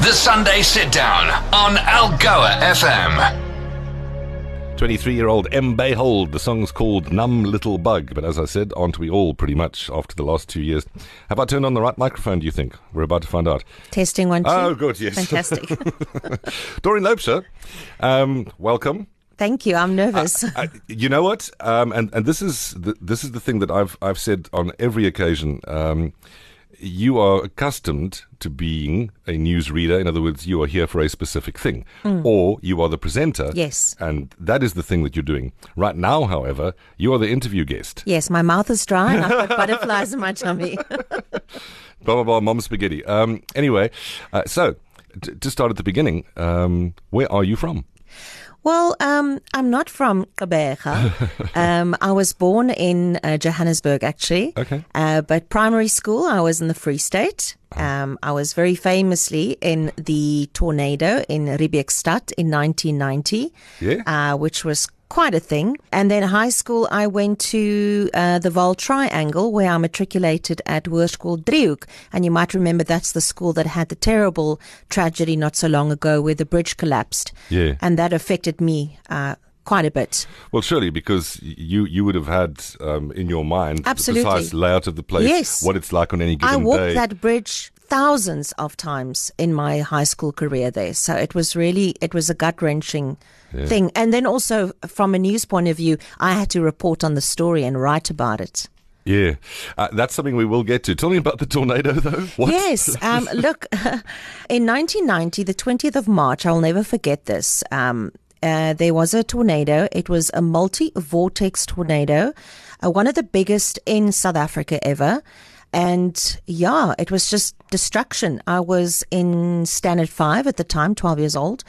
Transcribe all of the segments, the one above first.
The Sunday Sit Down on Algoa FM. 23 year old Em Beihold. The song's called Numb Little Bug, but as I said, aren't we all pretty much after the last two years? Have I turned on the right microphone, do you think? We're about to find out. Testing one, two. Oh, good, yes. Fantastic. Doreen Loubser, um, welcome. Thank you. I'm nervous. Uh, you know what? Um, and and this is the, this is the thing that I've I've said on every occasion. Um, you are accustomed to being a news reader. In other words, you are here for a specific thing, or you are the presenter. Yes. and that is the thing that you're doing right now. However, you are the interview guest. yes, my mouth is dry and I've got butterflies in my tummy. Blah blah blah. Mom spaghetti. Um, anyway, uh, so t- to start at the beginning, um, where are you from? Well, um, I'm not from Gqeberha. um, I was born in uh, Johannesburg, actually. Okay. Uh, but primary school, I was in the Free State. Uh-huh. Um, I was very famously in the tornado in Riebeekstad in 1990. Yeah. uh, which was quite a thing. And then high school, I went to uh, the Vaal Triangle, where I matriculated at Hoërskool Driehoek. And you might remember that's the school that had the terrible tragedy not so long ago where the bridge collapsed. Yeah. And that affected me uh, quite a bit. Well, surely because you you would have had um, in your mind Absolutely. the precise layout of the place, Yes. what it's like on any given day. I walked day. that bridge thousands of times in my high school career there. So it was really, it was a gut wrenching thing. And then also from a news point of view, I had to report on the story and write about it. Yeah, uh, that's something we will get to. Tell me about the tornado, though. What? Yes. Um, look, in 1990, the 20th of March, I'll never forget this. Um, uh, there was a tornado. It was a multi vortex tornado, uh, one of the biggest in South Africa ever. And yeah, it was just destruction. I was in Standard 5 at the time, 12 years old.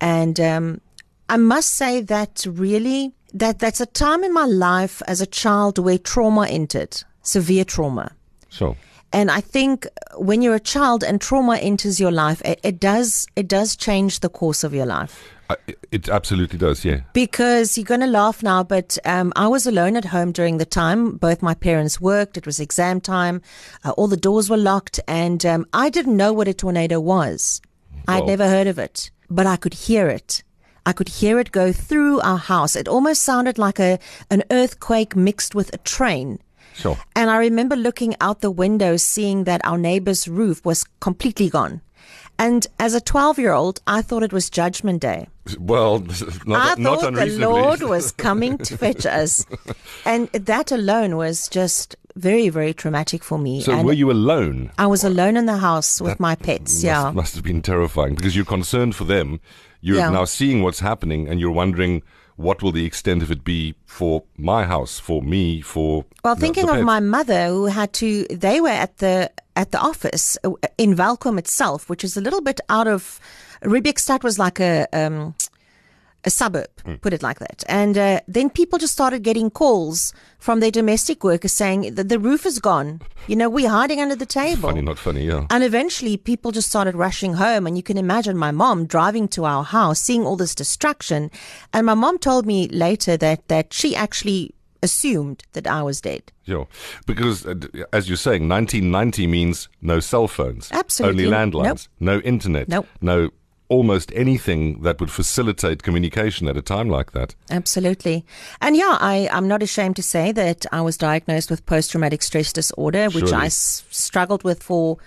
And um, I must say that really, that that's a time in my life as a child where trauma entered, severe trauma. Sure. And I think when you're a child and trauma enters your life, it, it does it does change the course of your life. Uh, it- absolutely does. Yeah. Because you're going to laugh now, but um, I was alone at home during the time. Both my parents worked. It was exam time. Uh, all the doors were locked, and um, I didn't know what a tornado was. I'd never heard of it, but I could hear it. I could hear it go through our house. It almost sounded like a an earthquake mixed with a train. Sure. And I remember looking out the window, seeing that our neighbor's roof was completely gone. And as a 12 year old, I thought it was Judgment Day. Well, not, I not thought the. Lord was coming to fetch us. And that alone was just very, very traumatic for me. so and were you alone? I was alone in the house with my pets. Must, yeah. must have been terrifying because you're concerned for them. You're Yeah. now seeing what's happening, and you're wondering what will the extent of it be for my house, for me, for Well, thinking the of my mother who had to, they were at the at the office uh, in Welkom itself, which is a little bit out of. Riebeekstad was like a um, a suburb, Hmm. put it like that, and uh, then people just started getting calls from their domestic workers saying that the roof is gone. You know, we're hiding under the table. Funny, not funny. Yeah. And eventually, people just started rushing home. And you can imagine my mom driving to our house, seeing all this destruction. And my mom told me later that, that she actually assumed that I was dead. Sure. Because, uh, as you're saying, 1990 means no cell phones. Absolutely. Only landlines. Nope. No internet. Nope. No almost anything that would facilitate communication at a time like that. Absolutely. And yeah, I, I'm not ashamed to say that I was diagnosed with post traumatic stress disorder, which Surely. I s- struggled with for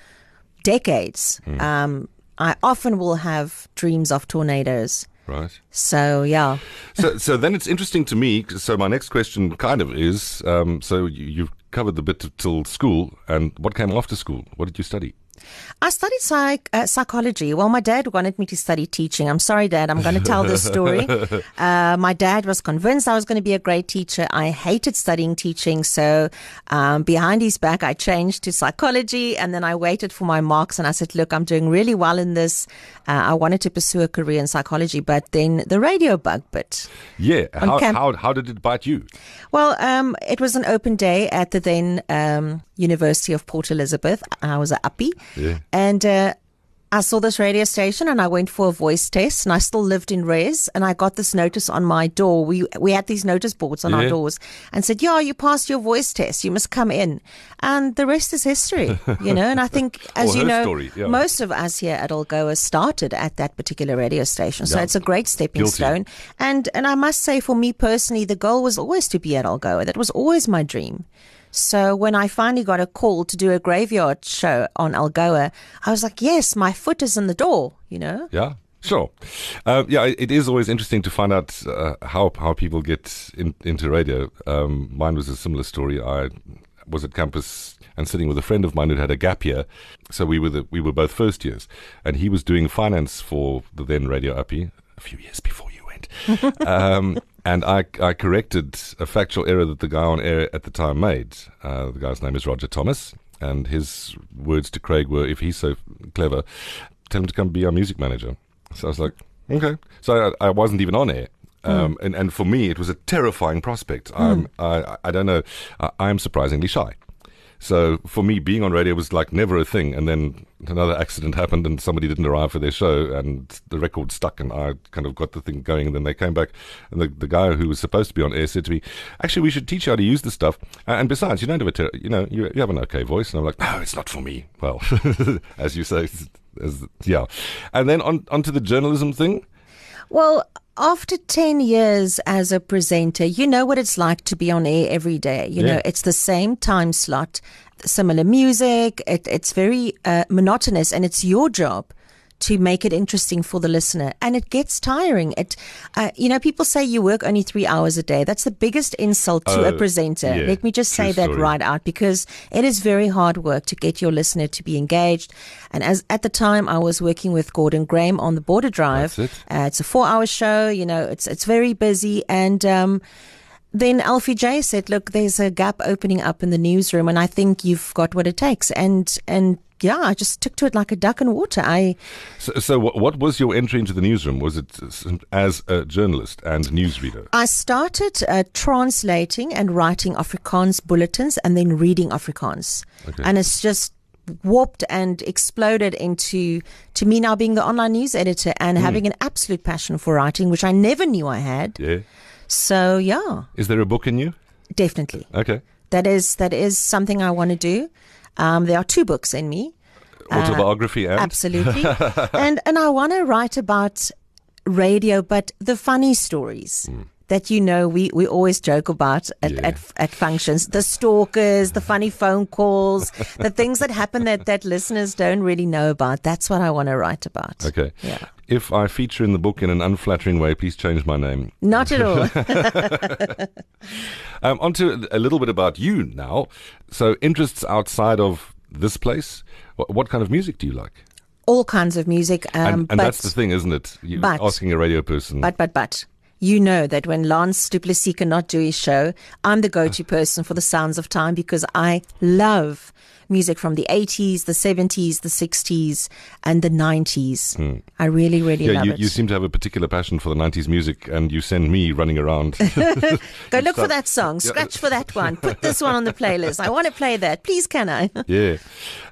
decades. Hmm. Um, I often will have dreams of tornadoes. Right. So, yeah. So, so then it's interesting to me. So my next question kind of is: um, so you, you've covered the bit till school, and what came after school? What did you study? I studied psych, uh, psychology. Well, my dad wanted me to study teaching. I'm sorry, Dad. I'm going to tell this story. Uh, my dad was convinced I was going to be a great teacher. I hated studying teaching. So, um, behind his back, I changed to psychology and then I waited for my marks and I said, look, I'm doing really well in this. Uh, I wanted to pursue a career in psychology, but then the radio bug bit. Yeah. How, camp- how, how did it bite you? Well, um, it was an open day at the then um, University of Port Elizabeth. I was at uppie. Yeah. And uh, I saw this radio station and I went for a voice test and I still lived in Res and I got this notice on my door. We we had these notice boards on Yeah. our doors and said, Yeah, you passed your voice test. You must come in. And the rest is history, you know. And I think, as you know, story, yeah. most of us here at Algoa started at that particular radio station. So it's a great stepping Guilty. stone. And and I must say, for me personally, the goal was always to be at Algoa. That was always my dream. So when I finally got a call to do a graveyard show on Algoa, I was like, yes, my foot is in the door, you know? Yeah, sure. Uh, yeah, it is always interesting to find out uh, how how people get in, into radio. Um, mine was a similar story. I was at campus and sitting with a friend of mine who had a gap year. So we were the, we were both first years, and he was doing finance for the then Radio Uppy a few years before you went. um, and I, I corrected a factual error that the guy on air at the time made. Uh, the guy's name is Roger Thomas, and his words to Craig were, "If he's so clever, tell him to come be our music manager." So I was like, "Okay." So I, I wasn't even on air. Um, and, and for me, it was a terrifying prospect. I'm, I, I don't know. I, I'm surprisingly shy. So for me, being on radio was like never a thing. And then another accident happened, and somebody didn't arrive for their show, and the record stuck, and I kind of got the thing going. And then they came back, and the, the guy who was supposed to be on air said to me, "Actually, we should teach you how to use this stuff. And besides, you don't have a, ter- you know, you, you have an okay voice." And I'm like, "No, it's not for me." Well, as you say, as, yeah. And then on onto the journalism thing. Well, after 10 years as a presenter, you know what it's like to be on air every day. You Yeah. know, it's the same time slot, similar music. It, it's very uh, monotonous, and it's your job to make it interesting for the listener. And it gets tiring. It, uh, you know, people say you work only three hours a day. That's the biggest insult to a Oh, presenter. yeah, Let me just say that story. right out because it is very hard work to get your listener to be engaged. And as at the time, I was working with Gordon Graham on the Border Drive. That's it. Uh, it's a four-hour show. You know, it's it's very busy, and um, then Alfie J said, "Look, there's a gap opening up in the newsroom, and I think you've got what it takes." And and yeah, I just took to it like a duck in water. I So, so what, what was your entry into the newsroom? Was it as a journalist and newsreader? I started uh, translating and writing Afrikaans bulletins, and then reading Afrikaans, Okay. and it's just warped and exploded into to me now being the online news editor and having an absolute passion for writing, which I never knew I had. Yeah. So yeah, Is there a book in you? definitely. Okay. That is that is something I want to do. Um, there are two books in me, Autobiography and? absolutely, and and I want to write about radio, but the funny stories. That you know, we, we always joke about at, Yeah. at at functions, the stalkers, the funny phone calls, the things that happen that, that listeners don't really know about. That's what I want to write about. Okay. Yeah. If I feature in the book in an unflattering way, please change my name. Not at all. Um, on to a little bit about you now. So, interests outside of this place. What, what kind of music do you like? all kinds of music. Um, and and but, that's the thing, isn't it? You but- asking a radio person. But, but, but, you know that when Lance Duplessis cannot do his show, I'm the go to ah. person for the sounds of time because I love music from the 80s, the 70s, the 60s, and the 90s. Hmm. I really, really yeah, love you, it. you seem to have a particular passion for the 90s music, and you send me running around. Go look for that song, scratch for that one, put this one on the playlist. I want to play that. Please, can I? yeah.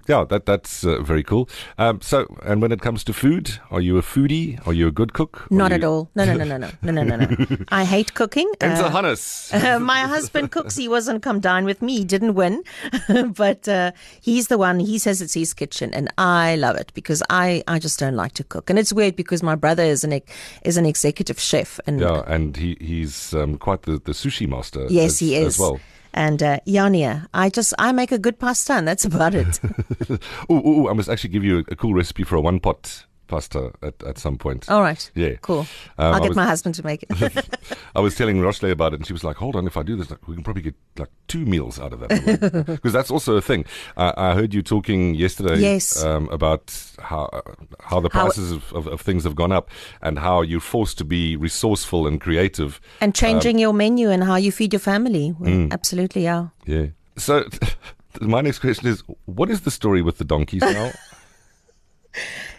Yeah, that that's uh, very cool. Um, so, and when it comes to food, are you a foodie? Are you a good cook? Not you- at all. No, no, no, no, no, no, no, no, no. I hate cooking. Enzo Uh, Hannes. Uh, my husband cooks. He wasn't come dine with me. He didn't win, but uh, he's the one. He says it's his kitchen, and I love it because I, I just don't like to cook. And it's weird because my brother is an is an executive chef, and Yeah, and he he's um, quite the, the sushi master. yes, as, he is. as well. And uh, Yania, I just I make a good pasta, and that's about it. Ooh, I must actually give you a, a cool recipe for a one pot pasta at, at some point. All right. Yeah. Cool. Um, I'll get was- my husband to make it. I was telling Rochley about it, and she was like, "Hold on, if I do this, like, we can probably get like two meals out of that." Because that's also a thing. I I heard you talking yesterday Yes. um, about how how the How- prices of, of, of things have gone up, and how you're forced to be resourceful and creative. and changing your menu and how you feed your family. Well, Mm. Absolutely, yeah. Yeah. So, my next question is, what is the story with the donkeys now?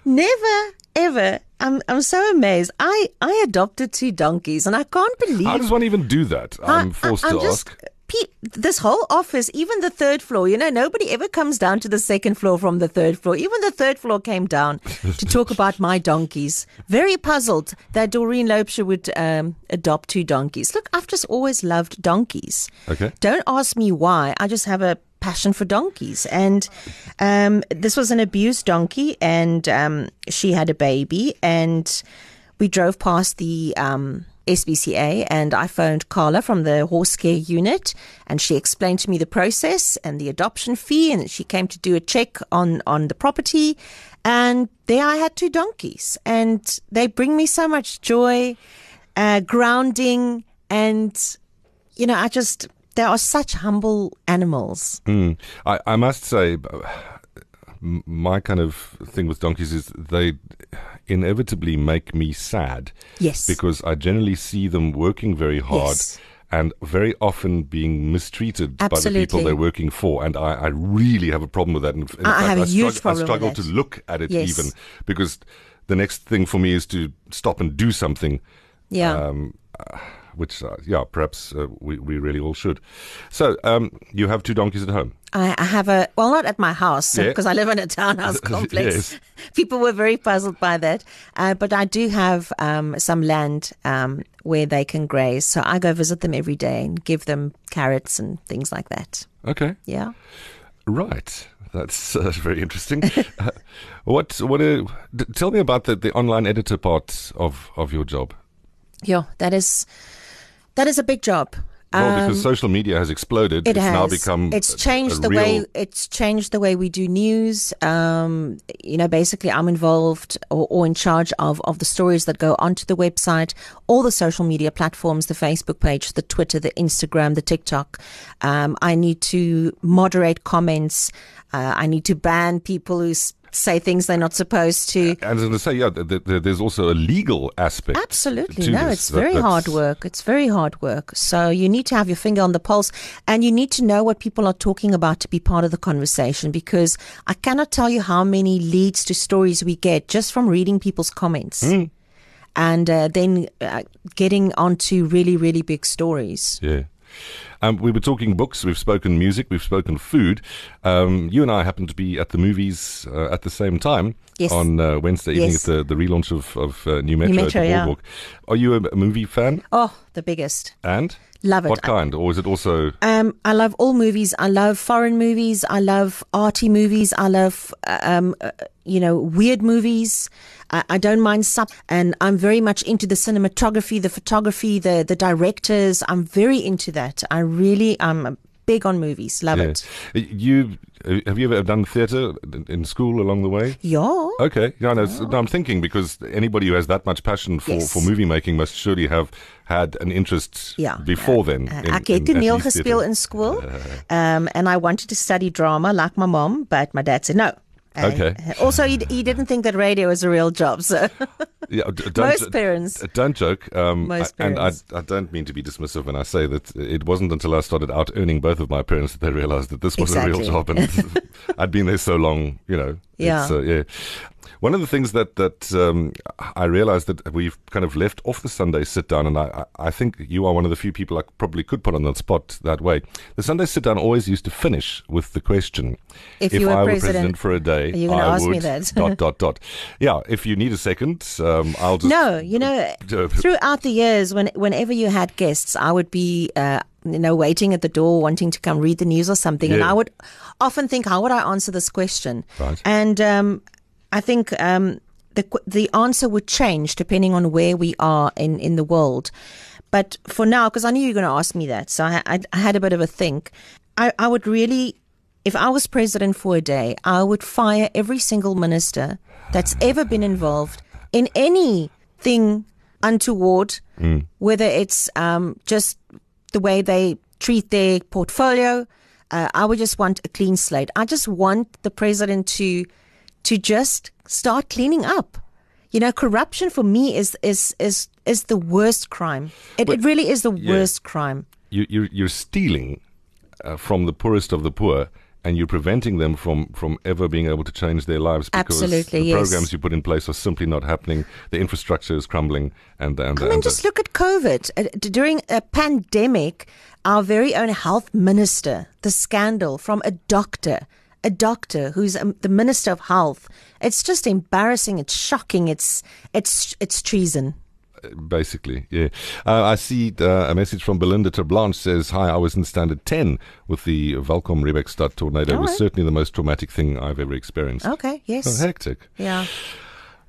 Never ever. I'm I'm so amazed. I I adopted two donkeys, and I can't believe how does one even do that? I'm I- forced I'm to just ask. Pete, this whole office, even the third floor, you know, nobody ever comes down to the second floor from the third floor. Even the third floor came down to talk about my donkeys. Very puzzled that Doreen Loubser would um, adopt two donkeys. Look, I've just always loved donkeys. Okay. Don't ask me why. I just have a passion for donkeys. And um, this was an abused donkey, and um, she had a baby. And we drove past the um, SPCA, and I phoned Carla from the horse care unit, and she explained to me the process and the adoption fee, and she came to do a check on on the property. And there I had two donkeys, and they bring me so much joy, uh, grounding, and you know, I just they are such humble animals. Mm. I, I must say, my kind of thing with donkeys is they inevitably make me sad. Yes. Because I generally see them working very hard. Yes. And very often being mistreated by the people they're working for, and I, I really have a problem with that. In, in I have a huge strugg- problem I struggle to look at it Yes. even because the next thing for me is to stop and do something Yeah. um, uh, which uh, yeah, perhaps uh, we we really all should. So um, you have two donkeys at home. I, I have a well, not at my house Yeah. because I live in a townhouse complex. Yes. People were very puzzled by that, uh, but I do have um, some land um, where they can graze, so I go visit them every day and give them carrots and things like that. Okay, Yeah. right. That's uh, very interesting. uh, what what? Uh, d- tell me about the, the online editor part of of your job. Yeah, that is that is a big job. Well, because social media has exploded, Um, It it's has. now become It's changed a the real, way it's changed the way we do news. Um, you know, basically, I'm involved or, or in charge of of the stories that go onto the website, all the social media platforms, the Facebook page, the Twitter, the Instagram, the TikTok. Um, I need to moderate comments. Uh, I need to ban people who s- say things they're not supposed to. And I was going to say, yeah, th- th- there's also a legal aspect. Absolutely. No, this. it's That- very that's- hard work. It's very hard work. So you need to have your finger on the pulse and you need to know what people are talking about to be part of the conversation because I cannot tell you how many leads to stories we get just from reading people's comments. Hmm. And uh, then uh, getting onto really, really big stories. Yeah. Um, we were talking books, we've spoken music, we've spoken food. Um, you and I happened to be at the movies uh, at the same time Yes. on uh, Wednesday evening Yes. at the, the relaunch of, of uh, Nu Metro, Nu Metro, at the yeah. Are you a, a movie fan? Oh, the biggest. And? Love it. What kind? Or is it also. Um, I love all movies. I love foreign movies. I love arty movies. I love, um, uh, you know, weird movies. I, I don't mind sub, and I'm very much into the cinematography, the photography, the the directors. I'm very into that. I really, I'm big on movies. Love yeah. it. You Have you ever done theatre in- school along the way? Yeah. Okay, yeah, no, no, I'm thinking because anybody who has that much passion for, Yes. for movie making must surely have had an interest Ja. before then. Uh, in- ek het in toneel gespeel in school. Um, and I wanted to study drama like my mom, but my dad said no. Uh, Okay. Also, he, he didn't think that radio was a real job. So Yeah, don't, most parents. Don't joke. Um, Most I- and I. I don't mean to be dismissive when I say that it wasn't until I started out earning both of my parents that they realized that this was a real job, and I'd been there so long. You know. Yeah. Uh, yeah. One of the things that that um, I realized that we've kind of left off the Sunday sit down, and I, I think you are one of the few people I probably could put on the spot that way. The Sunday sit down always used to finish with the question: If you were I were president- president for a day, Are you gonna I ask me that? dot dot dot. Yeah, if you need a second, um, I'll just No, you know, throughout the years, when whenever you had guests, I would be, uh, you know, waiting at the door, wanting to come read the news or something, and I would often think, how would I answer this question? Right. And um, I think um, the the answer would change depending on where we are in in the world. But for now, because I knew you were going to ask me that, so I, I, I had a bit of a think. I, I would really, if I was president for a day, I would fire every single minister that's ever been involved in anything untoward, whether it's um, just the way they treat their portfolio. Uh, I would just want a clean slate. I just want the president to to just start cleaning up. You know, corruption for me is is is is the worst crime. It, it really is the yeah. worst crime. you, you're, you're stealing uh, from the poorest of the poor and you're preventing them from, from ever being able to change their lives because Absolutely, the yes. programs you put in place are simply not happening. The infrastructure is crumbling, and and, I mean, and just look at COVID. Uh, During a pandemic, our very own health minister, the scandal from a doctor, a doctor who's um, the minister of health. It's just embarrassing. It's shocking. It's it's it's treason. Basically, yeah. Uh, I see uh, a message from Belinda Terblanche says, "Hi, I was in standard ten with the Welkom Riebeekstad tornado. It was Alright. certainly the most traumatic thing I've ever experienced. Okay. Yes. So hectic." Yeah.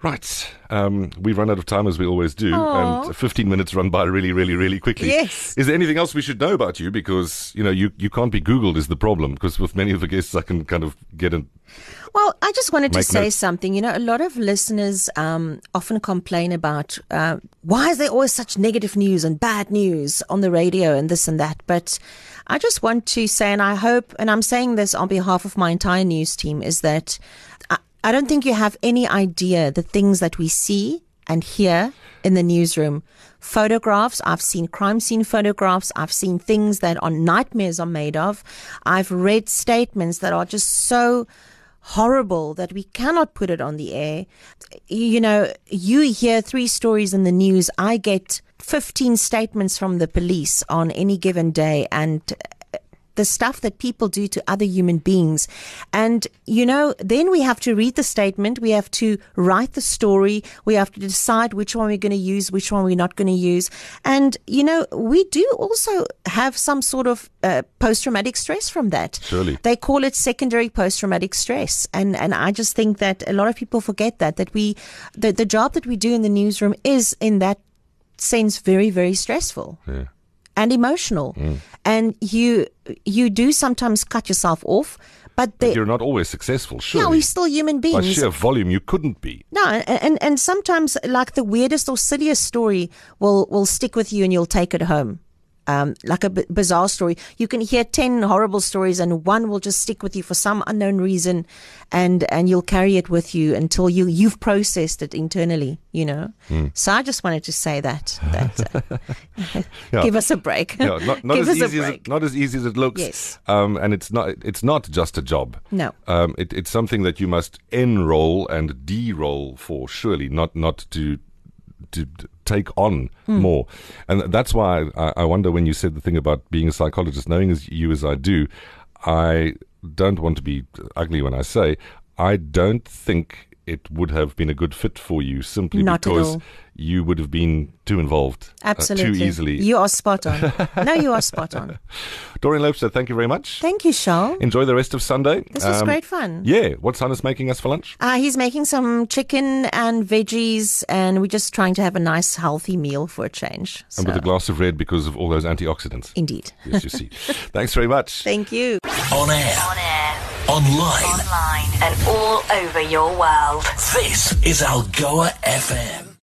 Right. Um, we've run out of time as we always do, Aw. and 15 minutes run by really, really, really quickly. Yes. Is there anything else we should know about you? Because, you know, you, you can't be Googled is the problem, because with many of the guests, I can kind of get in. Well, I just wanted to say notes. something. You know, a lot of listeners um, often complain about uh, why is there always such negative news and bad news on the radio and this and that. But I just want to say, and I hope, and I'm saying this on behalf of my entire news team, is that I, don't think you have any idea the things that we see and hear in the newsroom. Photographs, I've seen crime scene photographs, I've seen things that are nightmares are made of. I've read statements that are just so horrible that we cannot put it on the air. You know, you hear three stories in the news, I get 15 statements from the police on any given day and the stuff that people do to other human beings. And, you know, then we have to read the statement. We have to write the story. We have to decide which one we're going to use, which one we're not going to use. And, you know, we do also have some sort of uh, post traumatic stress from that. Surely. They call it secondary post traumatic stress. And, and I just think that a lot of people forget that, that we, the, the job that we do in the newsroom is in that sense very, very stressful Yeah. And emotional. Mm. And you you do sometimes cut yourself off, but, But you're not always successful, surely. yeah, we're still human By beings. sheer volume, you couldn't be. No, and, and and sometimes like the weirdest or silliest story will will stick with you and you'll take it home. Um, like a b- bizarre story, you can hear ten horrible stories, and one will just stick with you for some unknown reason, and and you'll carry it with you until you you've processed it internally. You know. Hmm. So I just wanted to say that that uh, Yeah. give us a break. Yeah, not, not as easy as it, not as easy as it looks. Yes. Um, and it's not it's not just a job. No. Um, it, it's something that you must enroll and de-roll for. Surely, not not to to take on Hmm. more. And that's why I, I wonder when you said the thing about being a psychologist, knowing as you as I do, I don't want to be ugly when I say I don't think it would have been a good fit for you simply Not because you would have been too involved uh, Absolutely. too easily. You are spot on. no, you are spot on. Doreen Loubser, thank you very much. Thank you, Charles. Enjoy the rest of Sunday. This was Um, great fun. Yeah, what son is making us for lunch? Uh, he's making some chicken and veggies, and we're just trying to have a nice, healthy meal for a change. And with a glass of red because of all those antioxidants. indeed. Yes, you see. Thanks very much. Thank you. On air, On air, online. online, and all over your world. This is Algoa FM.